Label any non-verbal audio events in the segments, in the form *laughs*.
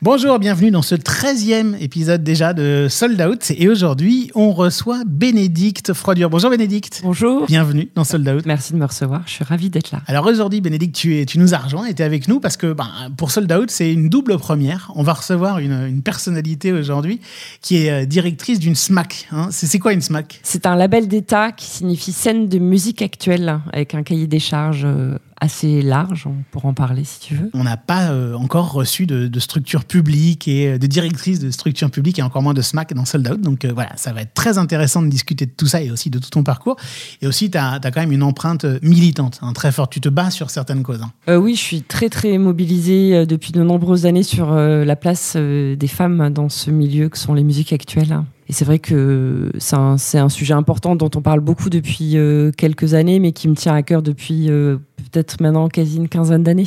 Bonjour, bienvenue dans ce 13e épisode déjà de Sold Out. Et aujourd'hui, on reçoit Bénédicte Froidure. Bonjour Bénédicte. Bonjour. Bienvenue dans Sold Out. Merci de me recevoir, je suis ravie d'être là. Alors aujourd'hui, Bénédicte, tu, es, tu nous as rejoint et tu es avec nous parce que ben, pour Sold Out, c'est une double première. On va recevoir une, une personnalité aujourd'hui qui est euh, directrice d'une SMAC. Hein. C'est quoi une SMAC C'est un label d'État qui signifie scène de musique actuelle avec un cahier des charges euh, assez large, on pourra en parler si tu veux. On n'a pas euh, encore reçu de, de, structure publique et euh, de directrice de structure publique et encore moins de SMAC dans Sold Out. Donc euh, voilà, ça va être très intéressant de discuter de tout ça et aussi de tout ton parcours. Et aussi, tu as, as, quand même une empreinte militante hein, très forte. Tu te bats sur certaines causes. Hein. oui, je suis très très mobilisée depuis de nombreuses années sur la place des femmes dans ce milieu que sont les musiques actuelles. Et c'est vrai que c'est un, sujet important dont on parle beaucoup depuis euh, quelques années, mais qui me tient à cœur depuis euh, peut-être maintenant quasi une quinzaine d'années.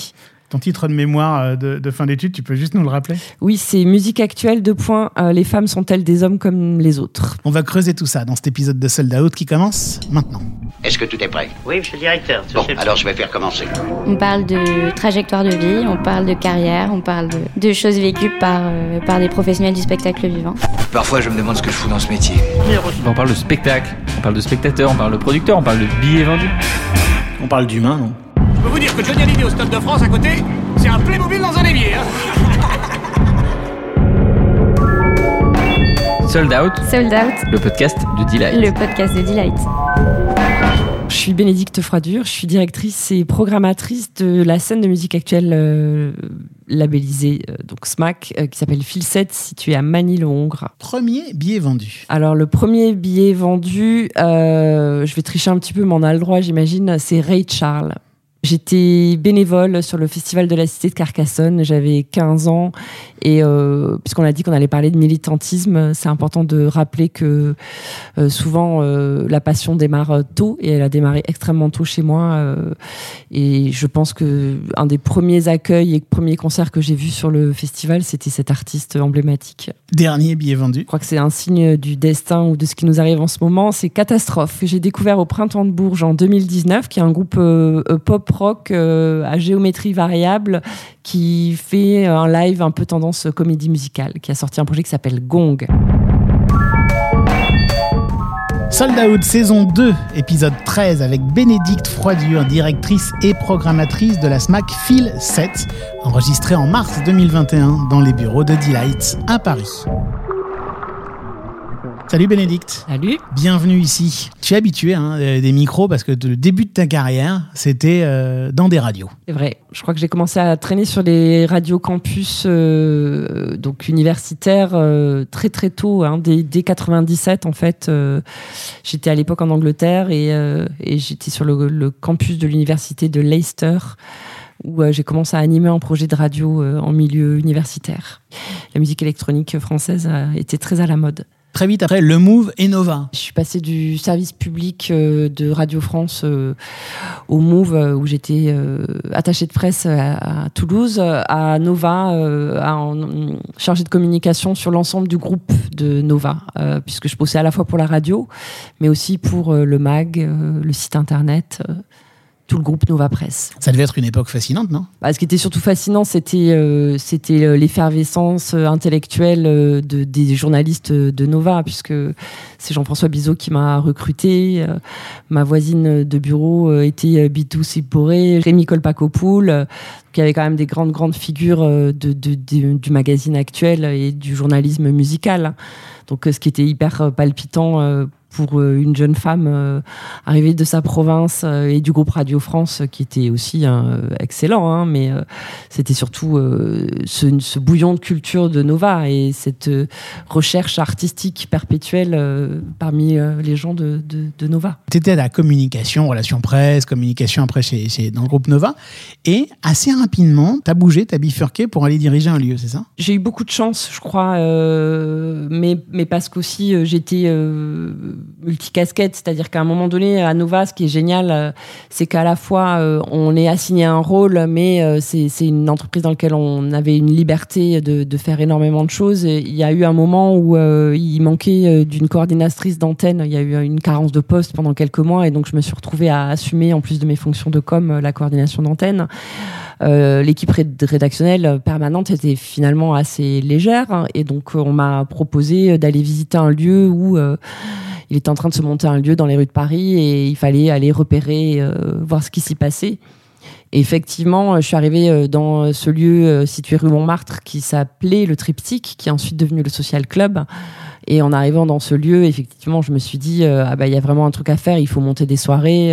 Ton titre de mémoire euh, de, de fin d'études, tu peux juste nous le rappeler? Oui, c'est Musique actuelle, deux points, les femmes sont-elles des hommes comme les autres? On va creuser tout ça dans cet épisode de Sold Out qui commence maintenant. Est-ce que tout est prêt? Oui, monsieur le directeur. Bon, alors je vais faire commencer. On parle de trajectoire de vie, on parle de carrière, on parle de, de choses vécues par, euh, par des professionnels du spectacle vivant. Parfois, je me demande ce que je fous dans ce métier. On parle de spectacle, on parle de spectateur, on parle de producteur, on parle de billets vendus. On parle d'humain, non? Je peux vous dire que Johnny Hallyday au Stade de France à côté, c'est un Playmobil dans un évier. Hein *laughs* Sold Out. Sold Out. Le podcast de Delight. Le podcast de Delight. Je suis Bénédicte Froidure, je suis directrice et programmatrice de la scène de musique actuelle euh, labellisée, euh, donc SMAC, euh, qui s'appelle Filset, située à Manille-Hongre. Premier billet vendu. Alors, le premier billet vendu, je vais tricher un petit peu, mais on a le droit, j'imagine, c'est Ray Charles. J'étais bénévole sur le festival de la Cité de Carcassonne, j'avais 15 ans et euh, puisqu'on a dit qu'on allait parler de militantisme, c'est important de rappeler que euh, souvent euh, la passion démarre tôt et elle a démarré extrêmement tôt chez moi euh, et je pense que un des premiers accueils et premiers concerts que j'ai vus sur le festival, c'était cet artiste emblématique. Dernier billet vendu. Je crois que c'est un signe du destin ou de ce qui nous arrive en ce moment, c'est Catastrophe que j'ai découvert au Printemps de Bourges en 2019 qui est un groupe pop rock euh, à géométrie variable qui fait un live un peu tendance comédie musicale, qui a sorti un projet qui s'appelle Gong. Sold Out saison 2, épisode 13 avec Bénédicte Froidure, directrice et programmatrice de la SMAC Phil 7, enregistrée en mars 2021 dans les bureaux de Delight à Paris. Salut Bénédicte. Salut. Bienvenue ici. Tu es habitué hein, des micros parce que le début de ta carrière, c'était euh, dans des radios. C'est vrai. Je crois que j'ai commencé à traîner sur les radios campus euh, donc universitaires euh, très très tôt, hein, dès, dès, 97 en fait. J'étais à l'époque en Angleterre et, et j'étais sur le, le, campus de l'université de Leicester où j'ai commencé à animer un projet de radio en milieu universitaire. La musique électronique française était très à la mode. Très vite après, le Move et Nova. Je suis passée du service public euh, de Radio France euh, au Move, euh, où j'étais attachée de presse à, Toulouse, à Nova, à chargée de communication sur l'ensemble du groupe de Nova, puisque je bossais à la fois pour la radio, mais aussi pour le MAG, le site internet tout le groupe Nova Presse. Ça devait être une époque fascinante, non? Bah, Ce qui était surtout fascinant, c'était euh, c'était l'effervescence intellectuelle de, des journalistes de Nova, puisque c'est Jean-François Bizot qui m'a recruté. ma voisine de bureau était Bitou Siporé, Rémi Colpacopoul, qui avait quand même des grandes, grandes figures de, de, de, du magazine actuel et du journalisme musical. Donc, ce qui était hyper palpitant pour une jeune femme euh, arrivée de sa province euh, et du groupe Radio France qui était aussi euh, excellent, hein, mais c'était surtout ce, ce, bouillon de culture de Nova et cette recherche artistique perpétuelle parmi les gens de, de, de Nova. Tu étais à la communication, relations presse, communication après chez, chez, dans le groupe Nova et assez rapidement, tu as bougé, tu as bifurqué pour aller diriger un lieu, c'est ça? J'ai eu beaucoup de chance, je crois, mais, mais parce qu'aussi j'étais multicasquette, c'est-à-dire qu'à un moment donné, à Nova, ce qui est génial, euh, c'est qu'à la fois euh, on est assigné un rôle, mais euh, c'est une entreprise dans laquelle on avait une liberté de, faire énormément de choses. Il y a eu un moment où il manquait d'une coordinatrice d'antenne, il y a eu une carence de poste pendant quelques mois, et donc je me suis retrouvée à assumer, en plus de mes fonctions de com, la coordination d'antenne. L'équipe réd- rédactionnelle permanente était finalement assez légère et donc on m'a proposé d'aller visiter un lieu où il était en train de se monter un lieu dans les rues de Paris et il fallait aller repérer, euh, voir ce qui s'y passait. Et effectivement, je suis arrivée euh, dans ce lieu euh, situé rue Montmartre qui s'appelait le Triptyque, qui est ensuite devenu le Social Club. Et en arrivant dans ce lieu, effectivement, je me suis dit, ah bah, il y a vraiment un truc à faire, il faut monter des soirées.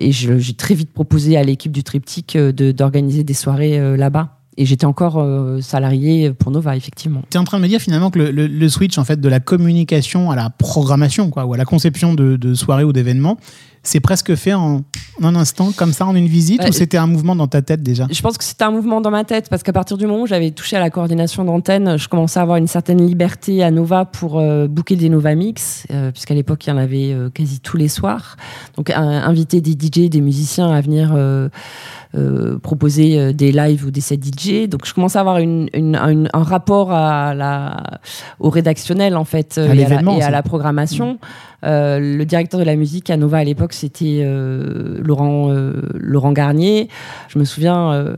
et j'ai très vite proposé à l'équipe du Triptyque d'organiser des soirées là-bas. Et j'étais encore euh, salariée pour Nova, effectivement. Tu es en train de me dire finalement que le, switch en fait de la communication à la programmation quoi, ou à la conception de soirées ou d'événements, c'est presque fait en, en un instant comme ça en une visite Bah, ou c'était un mouvement dans ta tête déjà? Je pense que c'était un mouvement dans ma tête parce qu'à partir du moment où j'avais touché à la coordination d'antenne, je commençais à avoir une certaine liberté à Nova pour euh, booker des Nova Mix, euh, puisqu'à l'époque il y en avait euh, quasi tous les soirs. Donc inviter des DJ, des musiciens à venir euh, proposer des lives ou des sets DJ. Donc je commençais à avoir une, une- un, un rapport à la, au rédactionnel en fait À et, à la, l'événement et à aussi. la programmation. Euh, le directeur de la musique à Nova à l'époque, c'était euh, Laurent, euh, Laurent Garnier. Je me souviens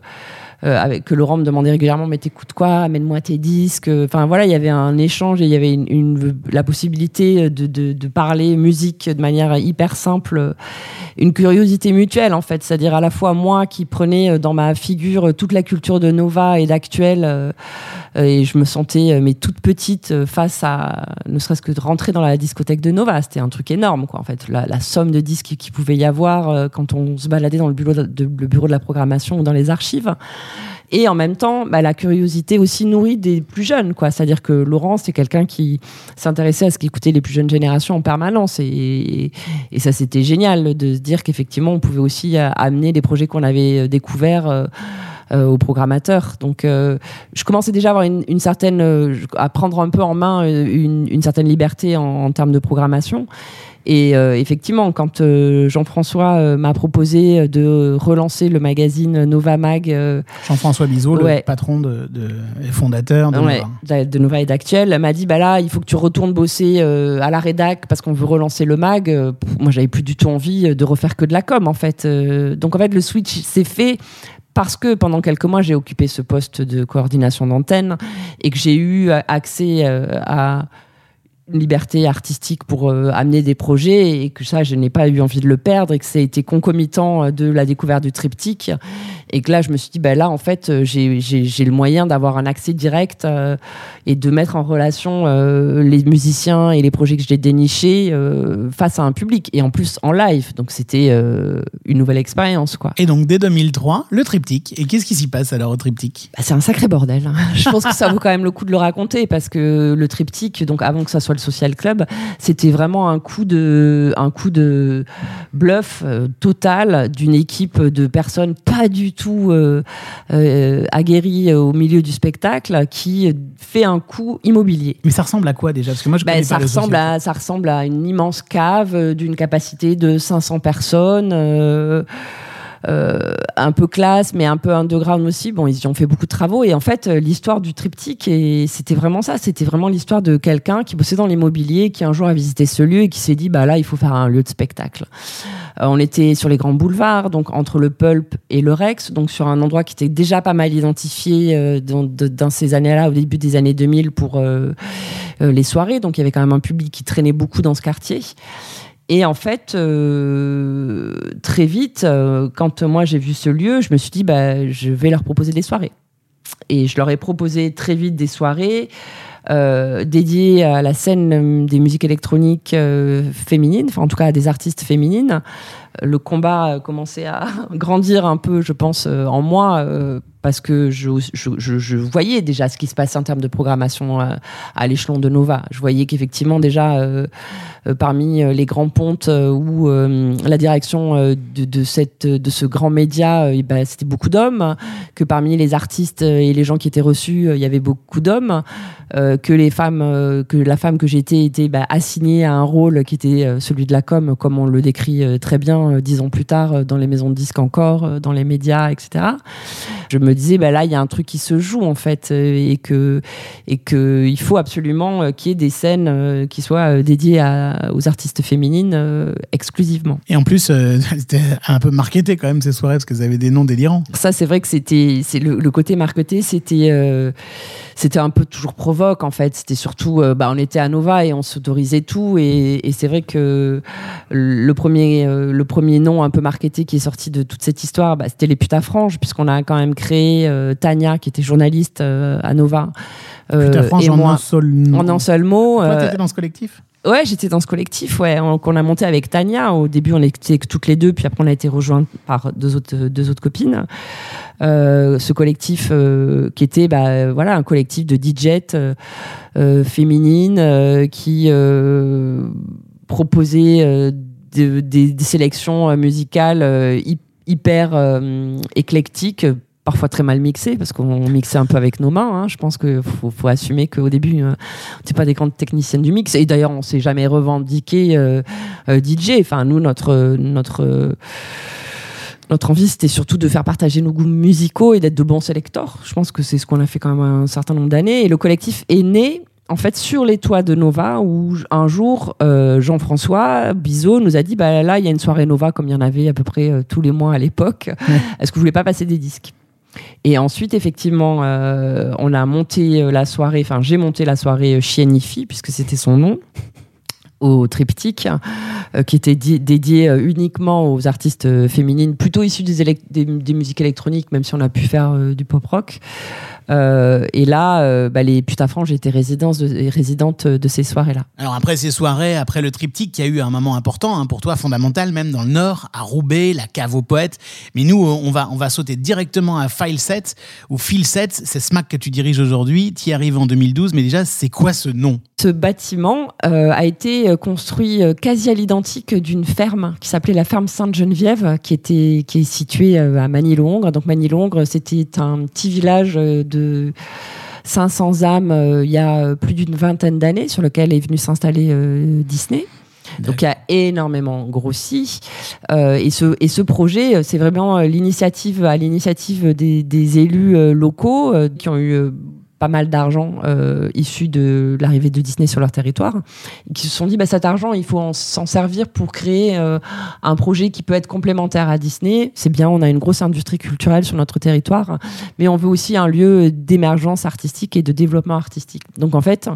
que Laurent me demandait régulièrement Mais t'écoutes quoi? Amène-moi tes disques. Enfin voilà, il y avait un échange et il y avait la possibilité de, parler musique de manière hyper simple. Une curiosité mutuelle en fait, c'est-à-dire à la fois moi qui prenais dans ma figure toute la culture de Nova et d'Actuel et je me sentais euh, mais toute petite euh, face à ne serait-ce que de rentrer dans la discothèque de Nova c'était un truc énorme quoi en fait la, somme de disques qu'il pouvait y avoir euh, quand on se baladait dans le bureau de, le bureau de la programmation ou dans les archives et en même temps, bah, la curiosité aussi nourrie des plus jeunes, quoi. C'est-à-dire que Laurent, c'est quelqu'un qui s'intéressait à ce qu'écoutaient les plus jeunes générations en permanence, et, et ça, c'était génial de se dire qu'effectivement, on pouvait aussi euh, amener des projets qu'on avait euh, découverts. euh, euh, aux programmateurs. Donc, euh, je commençais déjà à avoir une, une certaine, euh, à prendre un peu en main euh, une, une certaine liberté en, en termes de programmation. Et euh, effectivement, quand euh, Jean-François euh, m'a proposé de relancer le magazine Nova Mag, euh, Jean-François Bizot, Ouais. le patron de, de- et fondateur de ouais, Nova. de, Nova et d'Actuel, m'a dit bah là, il faut que tu retournes bosser euh, à la rédac parce qu'on veut relancer le mag. Euh, moi, j'avais plus du tout envie de refaire que de la com en fait. Euh, donc en fait, le switch s'est fait parce que pendant quelques mois, j'ai occupé ce poste de coordination d'antenne et que j'ai eu accès euh, à une liberté artistique pour euh, amener des projets et que ça, je n'ai pas eu envie de le perdre et que ça a été concomitant euh, de la découverte du triptyque et que là, je me suis dit, bah là, en fait, euh, j'ai le moyen d'avoir un accès direct euh, et de mettre en relation euh, les musiciens et les projets que j'ai dénichés face à un public et en plus en live. Donc c'était une nouvelle expérience, quoi. Et donc dès 2003, le triptyque. Et qu'est-ce qui s'y passe alors au triptyque? Bah, c'est un sacré bordel. hein. *laughs* Je pense que ça vaut quand même le coup de le raconter parce que le triptyque, donc avant que ça soit social club, c'était vraiment un coup de, un coup de bluff euh, total d'une équipe de personnes pas du tout euh, euh, aguerries au milieu du spectacle qui fait un coup immobilier. Mais ça ressemble à quoi déjà? Parce que moi je Ben, ça, pas ressemble à, ça ressemble à une immense cave d'une capacité de 500 personnes. Euh, un peu classe, mais un peu underground aussi. Bon, ils y ont fait beaucoup de travaux. Et en fait, euh, l'histoire du triptyque, et c'était vraiment ça. C'était vraiment l'histoire de quelqu'un qui bossait dans l'immobilier, qui un jour a visité ce lieu et qui s'est dit, bah là, il faut faire un lieu de spectacle. Euh, on était sur les grands boulevards, donc entre le Pulp et le Rex, donc sur un endroit qui était déjà pas mal identifié dans, dans ces années-là, au début des années 2000, pour les soirées. Donc il y avait quand même un public qui traînait beaucoup dans ce quartier. Et en fait, euh, très vite, euh, quand moi j'ai vu ce lieu, je me suis dit, bah, je vais leur proposer des soirées. Et je leur ai proposé très vite des soirées euh, dédiées à la scène des musiques électroniques féminines, enfin en tout cas à des artistes féminines, le combat commençait à *laughs* grandir un peu, je pense, euh, en moi. euh, parce que je, voyais déjà ce qui se passait en termes de programmation euh, à l'échelon de Nova. Je voyais qu'effectivement déjà parmi les grands pontes euh, la direction de, cette, de ce grand média, ben, c'était beaucoup d'hommes, que parmi les artistes et les gens qui étaient reçus, il y avait beaucoup d'hommes, que les femmes, que la femme que j'étais était bah, assignée à un rôle qui était celui de la com, comme on le décrit très bien euh, dix ans plus tard euh, dans les maisons de disques encore, euh, dans les médias, etc. Je me disais, bah, là, il y a un truc qui se joue en fait, et que et que il faut absolument qu'il y ait des scènes qui soient dédiées à- aux artistes féminines exclusivement. Et en plus, euh, *laughs* c'était un peu marketé quand même ces soirées parce qu'elles avaient des noms délirants. Ça, c'est vrai que c'était, c'est le, le côté marketé, c'était, euh, c'était un peu toujours provoque en fait. C'était surtout, euh, bah, on était à Nova et on s'autorisait tout, et, et c'est vrai que le premier, euh, le premier nom un peu marketé qui est sorti de toute cette histoire, bah, c'était les putains franges, puisqu'on a quand même créé euh, Tania, qui était journaliste à Nova. Franchement, et moi, un seul nom. en un seul mot. Toi, t'étais dans ce collectif? Ouais, j'étais dans ce collectif, ouais, on- qu'on a monté avec Tania. Au début, on était toutes les deux, puis après, on a été rejoints par deux autres, deux autres copines. Euh, ce collectif euh, qui était, bah, voilà, un collectif de DJ euh, euh, féminines qui proposait de- des, sélections musicales hy- hyper éclectiques parfois très mal mixées parce qu'on mixait un peu avec nos mains hein. je pense qu'il faut, faut assumer qu'au début euh, on n'était pas des grandes techniciennes du mix et d'ailleurs on s'est jamais revendiqué euh, euh, DJ enfin nous notre notre notre envie, c'était surtout de faire partager nos goûts musicaux et d'être de bons sélecteurs. Je pense que c'est ce qu'on a fait quand même un certain nombre d'années. Et le collectif est né, en fait, sur les toits de Nova, où un jour, euh, Jean-François Bizot nous a dit bah, là, il y a une soirée Nova, comme il y en avait à peu près euh, tous les mois à l'époque. Est-ce que vous voulez pas passer des disques? Et ensuite, effectivement, euh, on a monté euh, la soirée, enfin, j'ai monté la soirée euh, Chienifi, puisque c'était son nom, au triptyque, qui était di- dédié uniquement aux artistes féminines, plutôt issues des, musiques électroniques, même si on a pu faire du pop rock. Euh, et là, euh, bah, les putafranges étaient résidentes de, résidentes de ces soirées-là. Alors après ces soirées, après le triptyque qui a eu un moment important hein, pour toi, fondamental même dans le Nord, à Roubaix, la cave aux poètes. Mais nous, euh, on va, on va sauter directement à File 7 ou Fil 7, c'est SMAC que tu diriges aujourd'hui. Tu y arrives en 2012, mais déjà, c'est quoi ce nom? Ce bâtiment euh, a été construit quasi à l'identique d'une ferme qui s'appelait la ferme Sainte-Geneviève, qui, était, qui est située à Manille-Hongre. Donc Manille-Hongre, c'était un petit village euh, de 500 âmes euh, il y a euh, plus d'une vingtaine d'années, sur lequel est venu s'installer euh, Disney. Donc il a énormément grossi. Et, ce, et ce projet, c'est vraiment l'initiative à l'initiative des, élus locaux qui ont eu pas mal d'argent euh, issu de l'arrivée de Disney sur leur territoire, qui se sont dit bah, cet argent, il faut en- s'en servir pour créer euh, un projet qui peut être complémentaire à Disney. C'est bien, on a une grosse industrie culturelle sur notre territoire, mais on veut aussi un lieu d'émergence artistique et de développement artistique. Donc en fait,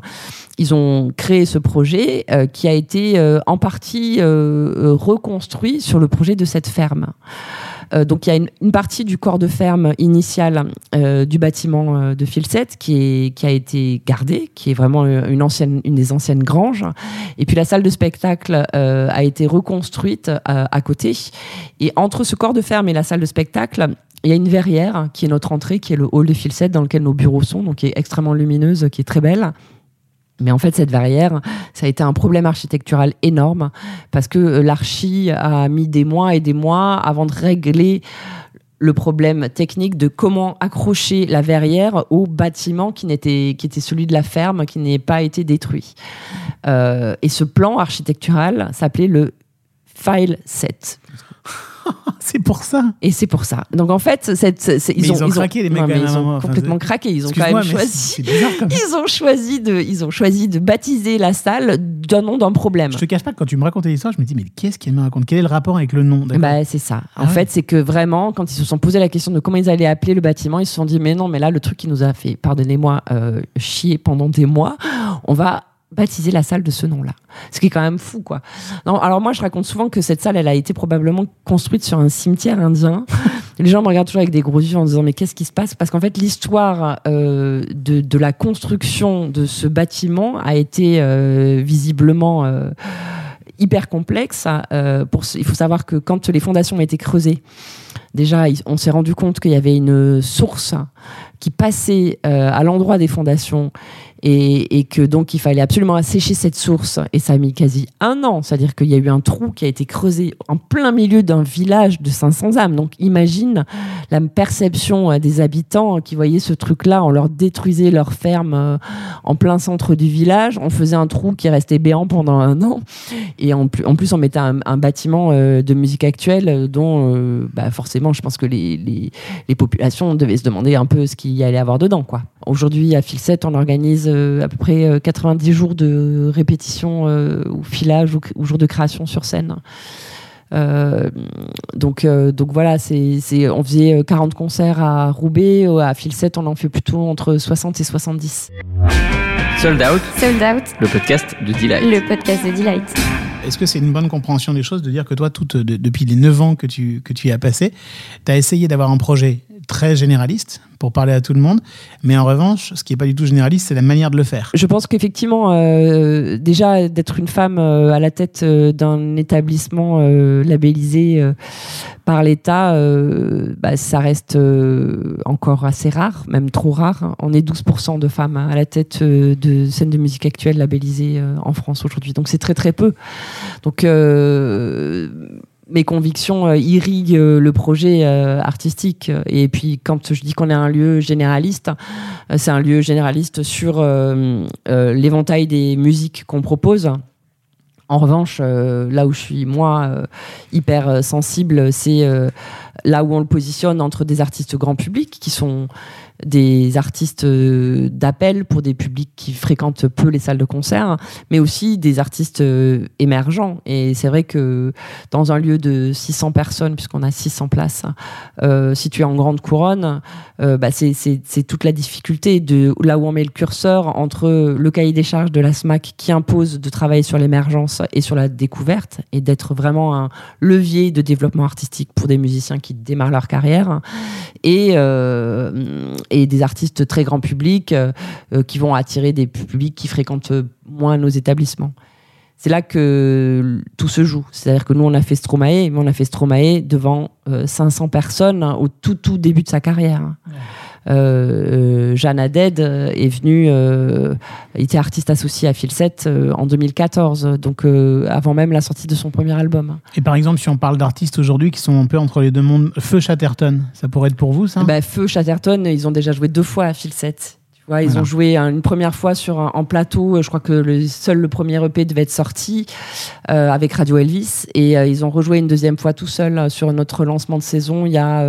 ils ont créé ce projet euh, qui a été euh, en partie euh, euh, reconstruit sur le projet de cette ferme. Euh, donc il y a une, une partie du corps de ferme initial euh, du bâtiment euh, de Filset qui, qui a été gardée, qui est vraiment une, ancienne, une des anciennes granges. Et puis la salle de spectacle a été reconstruite à côté. Et entre ce corps de ferme et la salle de spectacle, il y a une verrière qui est notre entrée, qui est le hall de Filset dans lequel nos bureaux sont, donc qui est extrêmement lumineuse, qui est très belle. Mais en fait, cette verrière, ça a été un problème architectural énorme parce que euh, l'archi a mis des mois et des mois avant de régler le problème technique de comment accrocher la verrière au bâtiment qui, n'était, qui était celui de la ferme, qui n'ait pas été détruit. Euh, et ce plan architectural s'appelait le File 7. *laughs* C'est pour ça. Et c'est pour ça. Donc en fait, cette, ils ont craqué, les mecs, non, mais quand même, ils à un ont moment. Enfin, complètement craqué. Ils ont quand même choisi. c'est bizarre quand même. *laughs* Ils ont choisi de, ils ont choisi de baptiser la salle d'un nom d'un problème. Je te cache pas que quand tu me racontais l'histoire, je me dis mais qu'est-ce qu'elle me raconte? Quel est le rapport avec le nom? Bah, c'est ça. En Ah ouais. fait, c'est que vraiment, quand ils se sont posé la question de comment ils allaient appeler le bâtiment, ils se sont dit mais non, mais là, le truc qui nous a fait, pardonnez-moi, euh, chier pendant des mois, on va baptiser la salle de ce nom-là. Ce qui est quand même fou, quoi. Alors moi, je raconte souvent que cette salle, elle a été probablement construite sur un cimetière indien. *laughs* Les gens me regardent toujours avec des gros yeux en disant mais qu'est-ce qui se passe? Parce qu'en fait, l'histoire euh, de, la construction de ce bâtiment a été euh, visiblement euh, hyper complexe. Il faut savoir que quand les fondations ont été creusées, déjà, on s'est rendu compte qu'il y avait une source qui passait à l'endroit des fondations et, que donc il fallait absolument assécher cette source. Et ça a mis quasi un an, c'est-à-dire qu'il y a eu un trou qui a été creusé en plein milieu d'un village de 500 âmes. Donc imagine la perception euh, des habitants qui voyaient ce truc-là, on leur détruisait leur ferme euh, en plein centre du village, on faisait un trou qui restait béant pendant un an. Et en plus, en plus on mettait un, bâtiment euh, de musique actuelle dont bah forcément je pense que les, populations devaient se demander un peu ce qu'il y allait avoir dedans. Aujourd'hui à Filset on organise à peu près 90 euh, jours de répétition euh, ou filage ou, jours de création sur scène. donc, donc voilà, c'est, on faisait 40 concerts à Roubaix, à Filset, on en fait plutôt entre 60 et 70. Sold Out. Sold Out. Le podcast de Delight. Le podcast de Delight. Est-ce que c'est une bonne compréhension des choses de dire que toi, tout, depuis les 9 ans que tu, que tu y as passé, tu as essayé d'avoir un projet très généraliste pour parler à tout le monde. Mais en revanche, ce qui n'est pas du tout généraliste, c'est la manière de le faire. Je pense qu'effectivement, euh, déjà, d'être une femme euh, à la tête euh, d'un établissement labellisé par l'État, bah, ça reste encore assez rare, même trop rare. On est 12% de femmes à la tête de scènes de musique actuelle labellisées en France aujourd'hui. Donc c'est très très peu. Donc mes convictions euh, irriguent euh, le projet euh, artistique. Et puis, quand je dis qu'on est un lieu généraliste, c'est un lieu généraliste sur l'éventail des musiques qu'on propose. En revanche, là où je suis moi hyper sensible, c'est là où on le positionne entre des artistes grand public qui sont des artistes euh, d'appel pour des publics qui fréquentent peu les salles de concert, mais aussi des artistes euh, émergents. Et c'est vrai que dans un lieu de 600 personnes, puisqu'on a 600 places, euh, situé en grande couronne, bah c'est toute la difficulté de là où on met le curseur entre le cahier des charges de la SMAC qui impose de travailler sur l'émergence et sur la découverte et d'être vraiment un levier de développement artistique pour des musiciens qui démarrent leur carrière et et des artistes très grand public euh, euh, qui vont attirer des publics qui fréquentent moins nos établissements. C'est là que tout se joue. C'est-à-dire que nous, on a fait Stromae, mais on a fait Stromae devant 500 euh, personnes au tout, tout début de sa carrière. Euh, Jeanne Haddad est venue, euh, était artiste associée à Filset en 2014, donc avant même la sortie de son premier album. Et par exemple, si on parle d'artistes aujourd'hui qui sont un peu entre les deux mondes, Feu Chatterton, ça pourrait être pour vous ça? Bah, Feu Chatterton, ils ont déjà joué deux fois à Filset. Ils ont joué une première fois sur en plateau. Je crois que le seul le premier EP devait être sorti avec Radio Elvis, et ils ont rejoué une deuxième fois tout seul sur notre lancement de saison il y a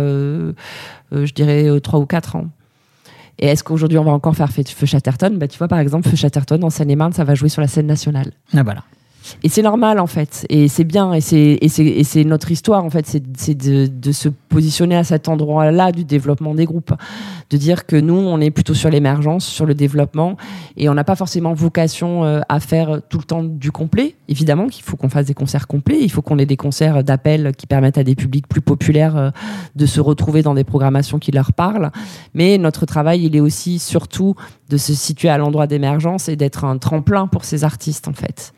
euh, je dirais, euh, trois ou quatre ans. Et est-ce qu'aujourd'hui on va encore faire Feu Chatterton? Bah, Tu vois, par exemple, Feu Chatterton en Seine-et-Marne, ça va jouer sur la scène nationale. Ah, voilà. Et c'est normal en fait, et c'est bien, et c'est notre histoire en fait, c'est de, se positionner à cet endroit-là du développement des groupes, de dire que nous, on est plutôt sur l'émergence, sur le développement, et on n'a pas forcément vocation euh, à faire tout le temps du complet. Évidemment qu'il faut qu'on fasse des concerts complets, il faut qu'on ait des concerts d'appel qui permettent à des publics plus populaires euh, de se retrouver dans des programmations qui leur parlent, mais notre travail, il est aussi surtout de se situer à l'endroit d'émergence et d'être un tremplin pour ces artistes en fait.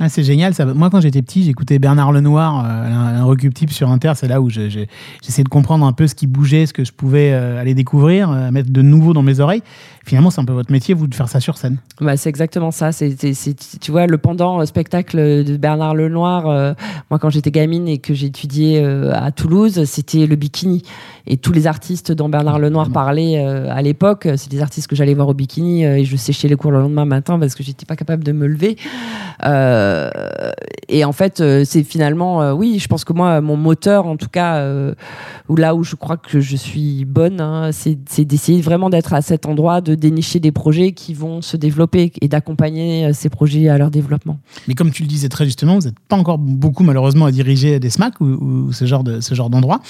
Ah, c'est génial. Moi, quand j'étais petit, j'écoutais Bernard Lenoir, euh, un, un type sur Inter. C'est là où j'essayais de comprendre un peu ce qui bougeait, ce que je pouvais euh, aller découvrir, euh, mettre de nouveau dans mes oreilles. Finalement, c'est un peu votre métier, vous, de faire ça sur scène. Bah, c'est exactement ça. C'est, tu vois, le pendant spectacle de Bernard Lenoir, moi, quand j'étais gamine et que j'étudiais à Toulouse, c'était le bikini. Et tous les artistes dont Bernard Lenoir parlait à l'époque, c'est des artistes que j'allais voir au bikini et je séchais les cours le lendemain matin parce que j'étais pas capable de me lever. Euh, et en fait, euh, c'est finalement, euh, oui, je pense que moi, mon moteur, en tout cas, ou là où je crois que je suis bonne, hein, c'est d'essayer vraiment d'être à cet endroit, de dénicher des projets qui vont se développer et d'accompagner ces projets à leur développement. Mais comme tu le disais très justement, vous n'êtes pas encore beaucoup malheureusement à diriger des SMAC ou, ce genre de ce genre d'endroit.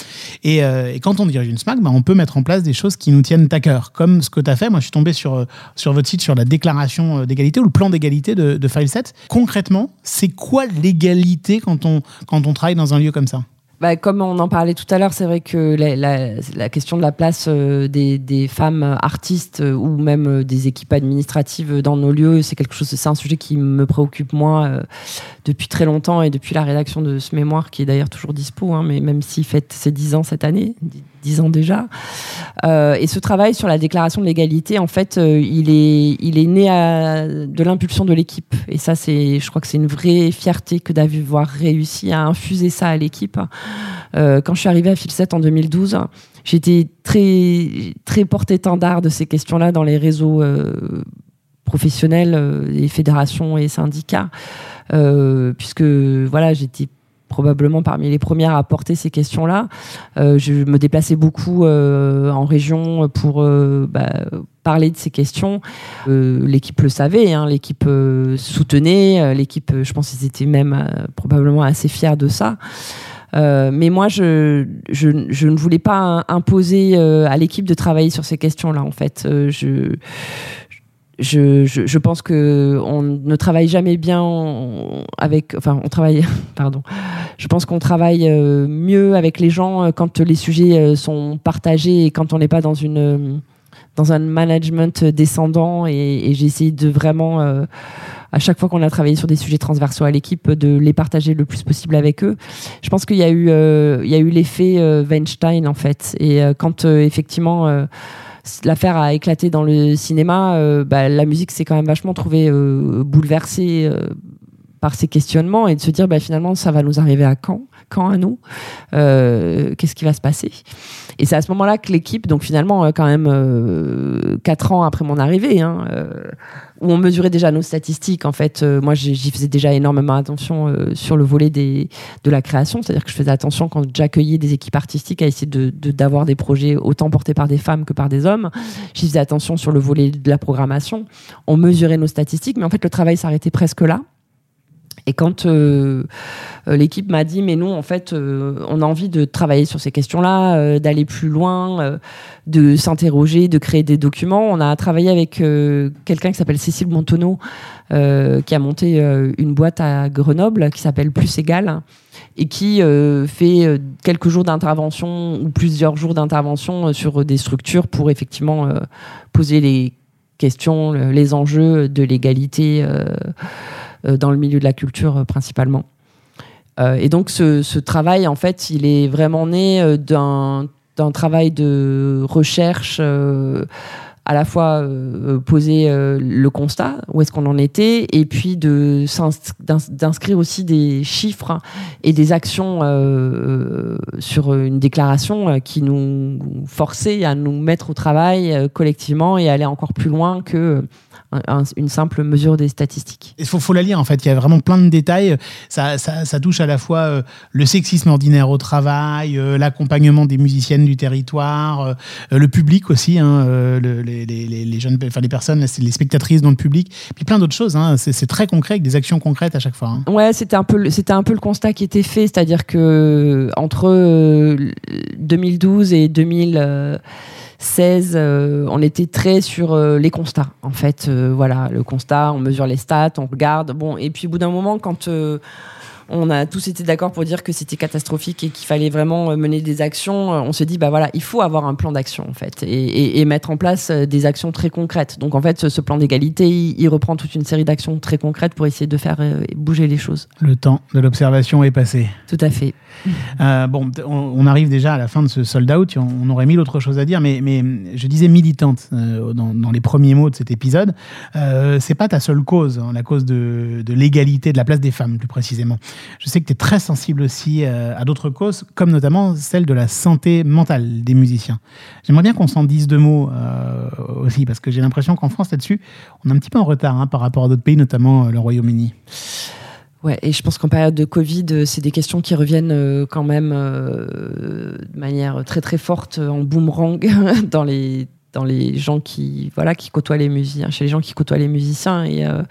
Et, quand on dirige une SMAC, bah, on peut mettre en place des choses qui nous tiennent à cœur, comme ce que tu as fait. Moi, je suis tombé sur sur votre site sur la déclaration d'égalité ou le plan d'égalité de, de File7. Concrètement, c'est quoi l'égalité quand on, quand on travaille dans un lieu comme ça? Bah, comme on en parlait tout à l'heure, c'est vrai que la, la- la question de la place euh, des, des femmes artistes euh, ou même euh, des équipes administratives dans nos lieux, c'est quelque chose, c'est un sujet qui me préoccupe moi euh, depuis très longtemps et depuis la rédaction de ce mémoire qui est d'ailleurs toujours dispo, hein, mais même s'il fête ses 10 ans cette année, 10 ans déjà. Euh, et ce travail sur la déclaration de l'égalité, en fait, euh, il, est, il est né à- de l'impulsion de l'équipe. Et ça, c'est, je crois que c'est une vraie fierté que d'avoir réussi à infuser ça à l'équipe. Euh, quand je suis arrivée à Filset en 2012, j'étais très, très porte-étendard de ces questions-là dans les réseaux euh, professionnels, euh, les fédérations et syndicats, euh, puisque voilà, j'étais probablement parmi les premières à porter ces questions-là. Euh, je me déplaçais beaucoup en région pour bah, parler de ces questions. L'équipe le savait, hein, l'équipe soutenait, l'équipe, je pense qu'ils étaient même probablement assez fiers de ça. Mais moi, je, ne voulais pas imposer à l'équipe de travailler sur ces questions-là. En fait, je, je, pense que on ne travaille jamais bien en- avec. Enfin, on travaille. *laughs* Pardon. Je pense qu'on travaille euh, mieux avec les gens euh, quand les sujets euh, sont partagés et quand on n'est pas dans une dans un management descendant. Et, et j'ai de vraiment à chaque fois qu'on a travaillé sur des sujets transversaux à l'équipe, de les partager le plus possible avec eux. Je pense qu'il y a eu, il y a eu l'effet Weinstein en fait. Et quand effectivement l'affaire a éclaté dans le cinéma, euh, bah, la musique s'est quand même vachement trouvée euh, bouleversée euh, par ces questionnements et de se dire bah, finalement ça va nous arriver à quand? Nous Euh, Qu'est-ce qui va se passer Et c'est à ce moment-là que l'équipe, donc finalement euh, quand même euh, quatre ans après mon arrivée, hein, euh, où on mesurait déjà nos statistiques. En fait, moi, j'y faisais déjà énormément attention sur le volet de la création. C'est-à-dire que je faisais attention quand j'accueillais des équipes artistiques à essayer de- de- d'avoir des projets autant portés par des femmes que par des hommes. J'y faisais attention sur le volet de la programmation. On mesurait nos statistiques, mais en fait, le travail s'arrêtait presque là. Et quand euh, euh, l'équipe m'a dit, mais nous, en fait, euh, on a envie de travailler sur ces questions-là, d'aller plus loin, de s'interroger, de créer des documents, on a travaillé avec quelqu'un qui s'appelle Cécile Montonneau, qui a monté une boîte à Grenoble qui s'appelle Plus Égal et qui fait quelques jours d'intervention ou plusieurs jours d'intervention sur des structures pour effectivement poser les questions, le- les enjeux de l'égalité dans le milieu de la culture euh, principalement. Euh, et donc ce, travail, en fait, il est vraiment né euh, d'un travail de recherche, euh, à la fois euh, poser euh, le constat, où est-ce qu'on en était, et puis d'inscrire aussi des chiffres et des actions euh, sur une déclaration euh, qui nous forçait à nous mettre au travail euh, collectivement et aller encore plus loin que euh, un- une simple mesure des statistiques. Il faut, faut la lire en fait, il y a vraiment plein de détails. Ça, ça, ça touche à la fois euh, le sexisme ordinaire au travail, euh, l'accompagnement des musiciennes du territoire, euh, le public aussi, hein, le- les, les- les- les jeunes, enfin les personnes, les spectatrices dans le public, puis plein d'autres choses. hein. C'est très concret avec des actions concrètes à chaque fois. hein. Ouais, c'était un peu le- c'était un peu le constat qui était fait, c'est-à-dire que entre euh, 2012 et 2016, euh, on était très sur euh, les constats. En fait, Euh, voilà, le constat, on mesure les stats, on regarde. Bon, et puis au bout d'un moment, quand on a tous été d'accord pour dire que c'était catastrophique et qu'il fallait vraiment euh, mener des actions. Euh, On se dit, bah voilà, il faut avoir un plan d'action en fait et, et- et mettre en place euh, des actions très concrètes. Donc en fait, ce, ce plan d'égalité, il, il reprend toute une série d'actions très concrètes pour essayer de faire bouger les choses. Le temps de l'observation est passé. Tout à fait. Euh, bon, on, arrive déjà à la fin de ce sold out. On, on aurait mille autres choses à dire, mais, mais je disais militante euh, dans, dans les premiers mots de cet épisode. Euh, c'est pas ta seule cause, hein, la cause de, de l'égalité, de la place des femmes, plus précisément. Je sais que tu es très sensible aussi euh, à d'autres causes, comme notamment celle de la santé mentale des musiciens. J'aimerais bien qu'on s'en dise deux mots euh, aussi, parce que j'ai l'impression qu'en France, là-dessus, on est un petit peu en retard hein, par rapport à d'autres pays, notamment euh, le Royaume-Uni. Ouais, et je pense qu'en période de Covid, c'est des questions qui reviennent quand même de manière très très forte en boomerang *laughs* dans les dans les gens qui voilà qui côtoient les musiciens chez les gens qui côtoient les musiciens. Et euh,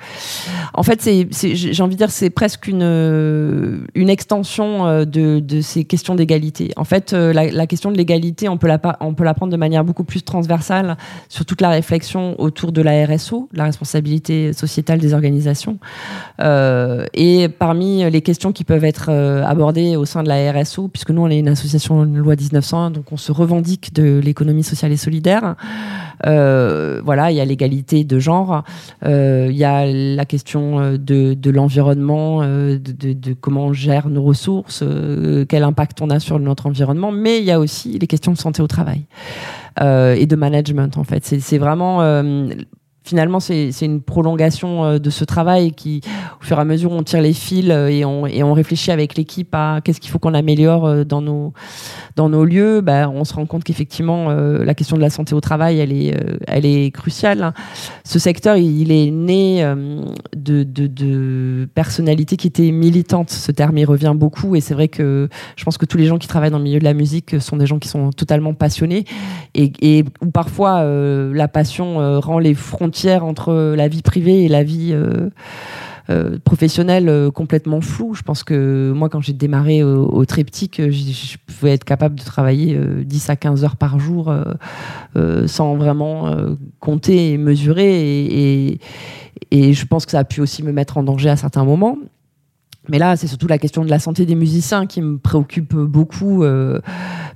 en fait c'est j'ai envie de dire c'est presque une une extension euh, de, de ces questions d'égalité. En fait euh, la, question de l'égalité on peut la on peut la prendre de manière beaucoup plus transversale sur toute la réflexion autour de la RSO la responsabilité sociétale des organisations euh, et parmi les questions qui peuvent être abordées au sein de la RSO puisque nous on est une association une loi 1901 donc on se revendique de l'économie sociale et solidaire euh, voilà, il y a l'égalité de genre, euh, il y a la question euh, de, l'environnement, de, de, comment on gère nos ressources, quel impact on a sur notre environnement, mais il y a aussi les questions de santé au travail. et de management en fait. C'est vraiment finalement, c'est une prolongation euh, de ce travail qui, au fur et à mesure, on tire les fils euh, et on, et on réfléchit avec l'équipe à qu'est-ce qu'il faut qu'on améliore euh, dans nos, dans nos lieux. Bah, on se rend compte qu'effectivement, la question de la santé au travail, elle est, elle est cruciale. Ce secteur, il est né de, de, personnalités qui étaient militantes. Ce terme, il revient beaucoup et c'est vrai que je pense que tous les gens qui travaillent dans le milieu de la musique sont des gens qui sont totalement passionnés et, et où parfois la passion rend les entre la vie privée et la vie euh, euh, professionnelle euh, complètement floue. Je pense que moi, quand j'ai démarré au, triptyque, je, pouvais être capable de travailler 10 à 15 heures par jour sans vraiment compter et mesurer. Et, je pense que ça a pu aussi me mettre en danger à certains moments. Mais là, c'est surtout la question de la santé des musiciens qui me préoccupe beaucoup, euh,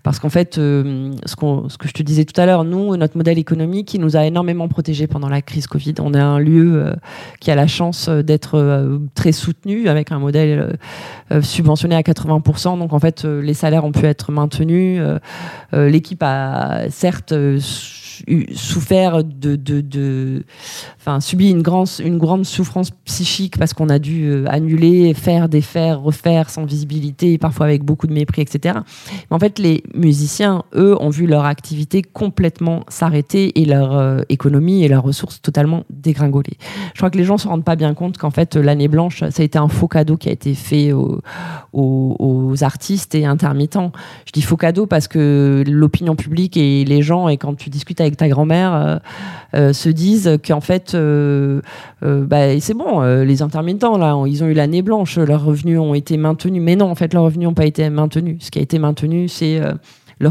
parce qu'en fait, euh, ce, ce, que je te disais tout à l'heure, nous, notre modèle économique, il nous a énormément protégés pendant la crise Covid. On est un lieu euh, qui a la chance d'être très soutenu, avec un modèle subventionné à 80%. Donc en fait, les salaires ont pu être maintenus. L'équipe a certes souffert de, de, enfin, subi une grande, une grande souffrance psychique parce qu'on a dû euh, annuler, faire, défaire, refaire sans visibilité, parfois avec beaucoup de mépris, etc. En fait, les musiciens, eux, ont vu leur activité complètement s'arrêter et leur euh, économie et leurs ressources totalement dégringoler. Je crois que les gens se rendent pas bien compte qu'en fait, l'année blanche, ça a été un faux cadeau qui a été fait aux, aux artistes et intermittents. Je dis faux cadeau parce que l'opinion publique et les gens, et quand tu discutes avec ta grand-mère, euh, euh, se disent qu'en fait, euh, bah, c'est bon, les intermittents, ils ont eu l'année blanche, leurs revenus ont été maintenus. Mais non, en fait, leurs revenus n'ont pas été maintenus. Ce qui a été maintenu, c'est le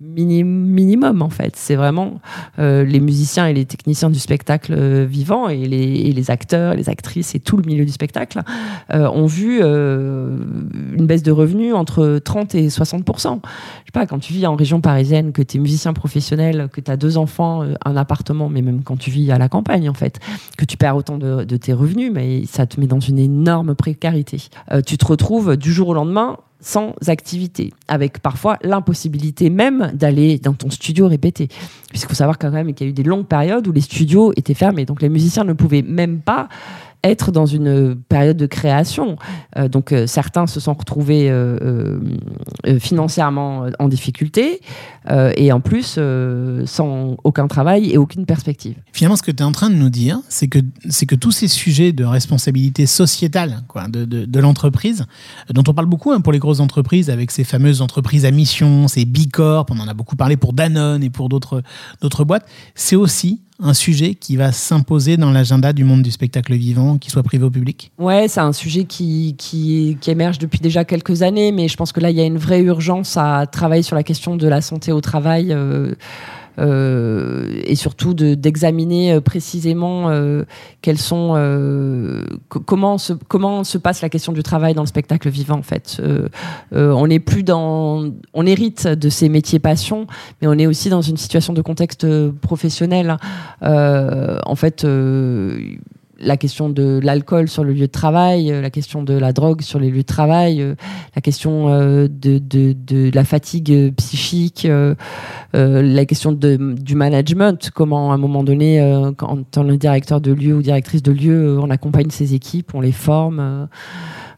minimum en fait. C'est vraiment euh, les musiciens et les techniciens du spectacle euh, vivant et les, acteurs, les actrices et tout le milieu du spectacle euh, ont vu une baisse de revenus entre 30 et 60 Je sais pas, quand tu vis en région parisienne, que tu es musicien professionnel, que tu as deux enfants, un appartement, mais même quand tu vis à la campagne en fait, que tu perds autant de, de tes revenus, mais ça te met dans une énorme précarité. tu te retrouves du jour au lendemain sans activité, avec parfois l'impossibilité même d'aller dans ton studio répéter. Puisqu'il faut savoir quand même qu'il y a eu des longues périodes où les studios étaient fermés, donc les musiciens ne pouvaient même pas être dans une période de création. Euh, donc euh, certains se sont retrouvés euh, financièrement en difficulté et en plus sans aucun travail et aucune perspective. Finalement, ce que tu es en train de nous dire, c'est que, c'est que tous ces sujets de responsabilité sociétale quoi, de, de, l'entreprise, dont on parle beaucoup hein, pour les grosses entreprises, avec ces fameuses entreprises à mission, ces Bicorp, on en a beaucoup parlé pour Danone et pour d'autres, d'autres boîtes, c'est aussi un sujet qui va s'imposer dans l'agenda du monde du spectacle vivant, qu'il soit privé ou public? Ouais, c'est un sujet qui, émerge depuis déjà quelques années, mais je pense que là, il y a une vraie urgence à travailler sur la question de la santé au travail. Euh, et surtout d'examiner euh, précisément euh, quels sont comment se comment se passe la question du travail dans le spectacle vivant en fait. on n'est plus dans on hérite de ces métiers passion, mais on est aussi dans une situation de contexte professionnel. en fait la question de l'alcool sur le lieu de travail, euh, la question de la drogue sur les lieux de travail, euh, la question euh, de, de, de, la fatigue psychique, la question de, du management, comment à un moment donné, quand on est directeur de lieu ou directrice de lieu, on accompagne ses équipes, on les forme.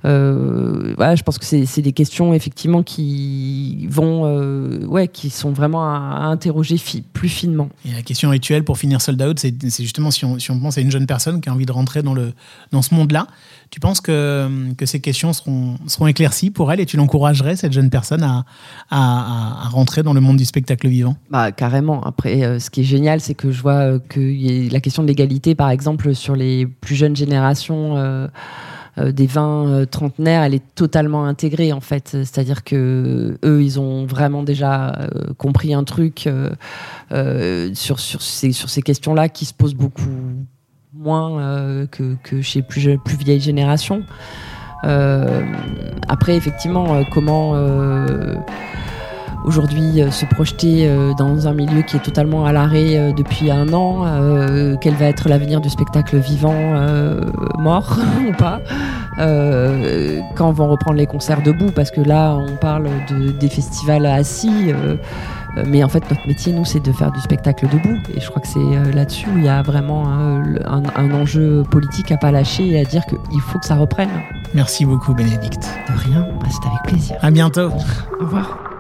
Euh, voilà, je pense que c'est des questions effectivement qui vont, euh, ouais, qui sont vraiment à, interroger plus finement. Et la question rituelle pour finir Sold Out, c'est justement si on, si on, pense à une jeune personne qui a envie de rentrer dans, le, dans ce monde-là, tu penses que, que ces questions seront, seront éclaircies pour elle et tu l'encouragerais, cette jeune personne, à, à, à, rentrer dans le monde du spectacle vivant? Bah, Carrément. Après, euh, ce qui est génial, c'est que je vois que y a la question de l'égalité, par exemple, sur les plus jeunes générations. Euh, des vins euh, trentenaires, elle est totalement intégrée en fait. C'est-à-dire que eux, ils ont vraiment déjà euh, compris un truc sur, ces, questions-là qui se posent beaucoup moins que, chez plus, plus vieilles générations. après, effectivement, comment aujourd'hui se projeter dans un milieu qui est totalement à l'arrêt depuis un an, quel va être l'avenir du spectacle vivant mort *laughs* ou pas euh, quand vont reprendre les concerts debout, parce que là, on parle de, des festivals assis. Euh, mais en fait, notre métier, nous, c'est de faire du spectacle debout. Et je crois que c'est euh, là-dessus où il y a vraiment un, un, enjeu politique à pas lâcher et à dire qu'il faut que ça reprenne. Merci beaucoup, Bénédicte. De rien, bah, c'est avec plaisir. À bientôt. Au revoir.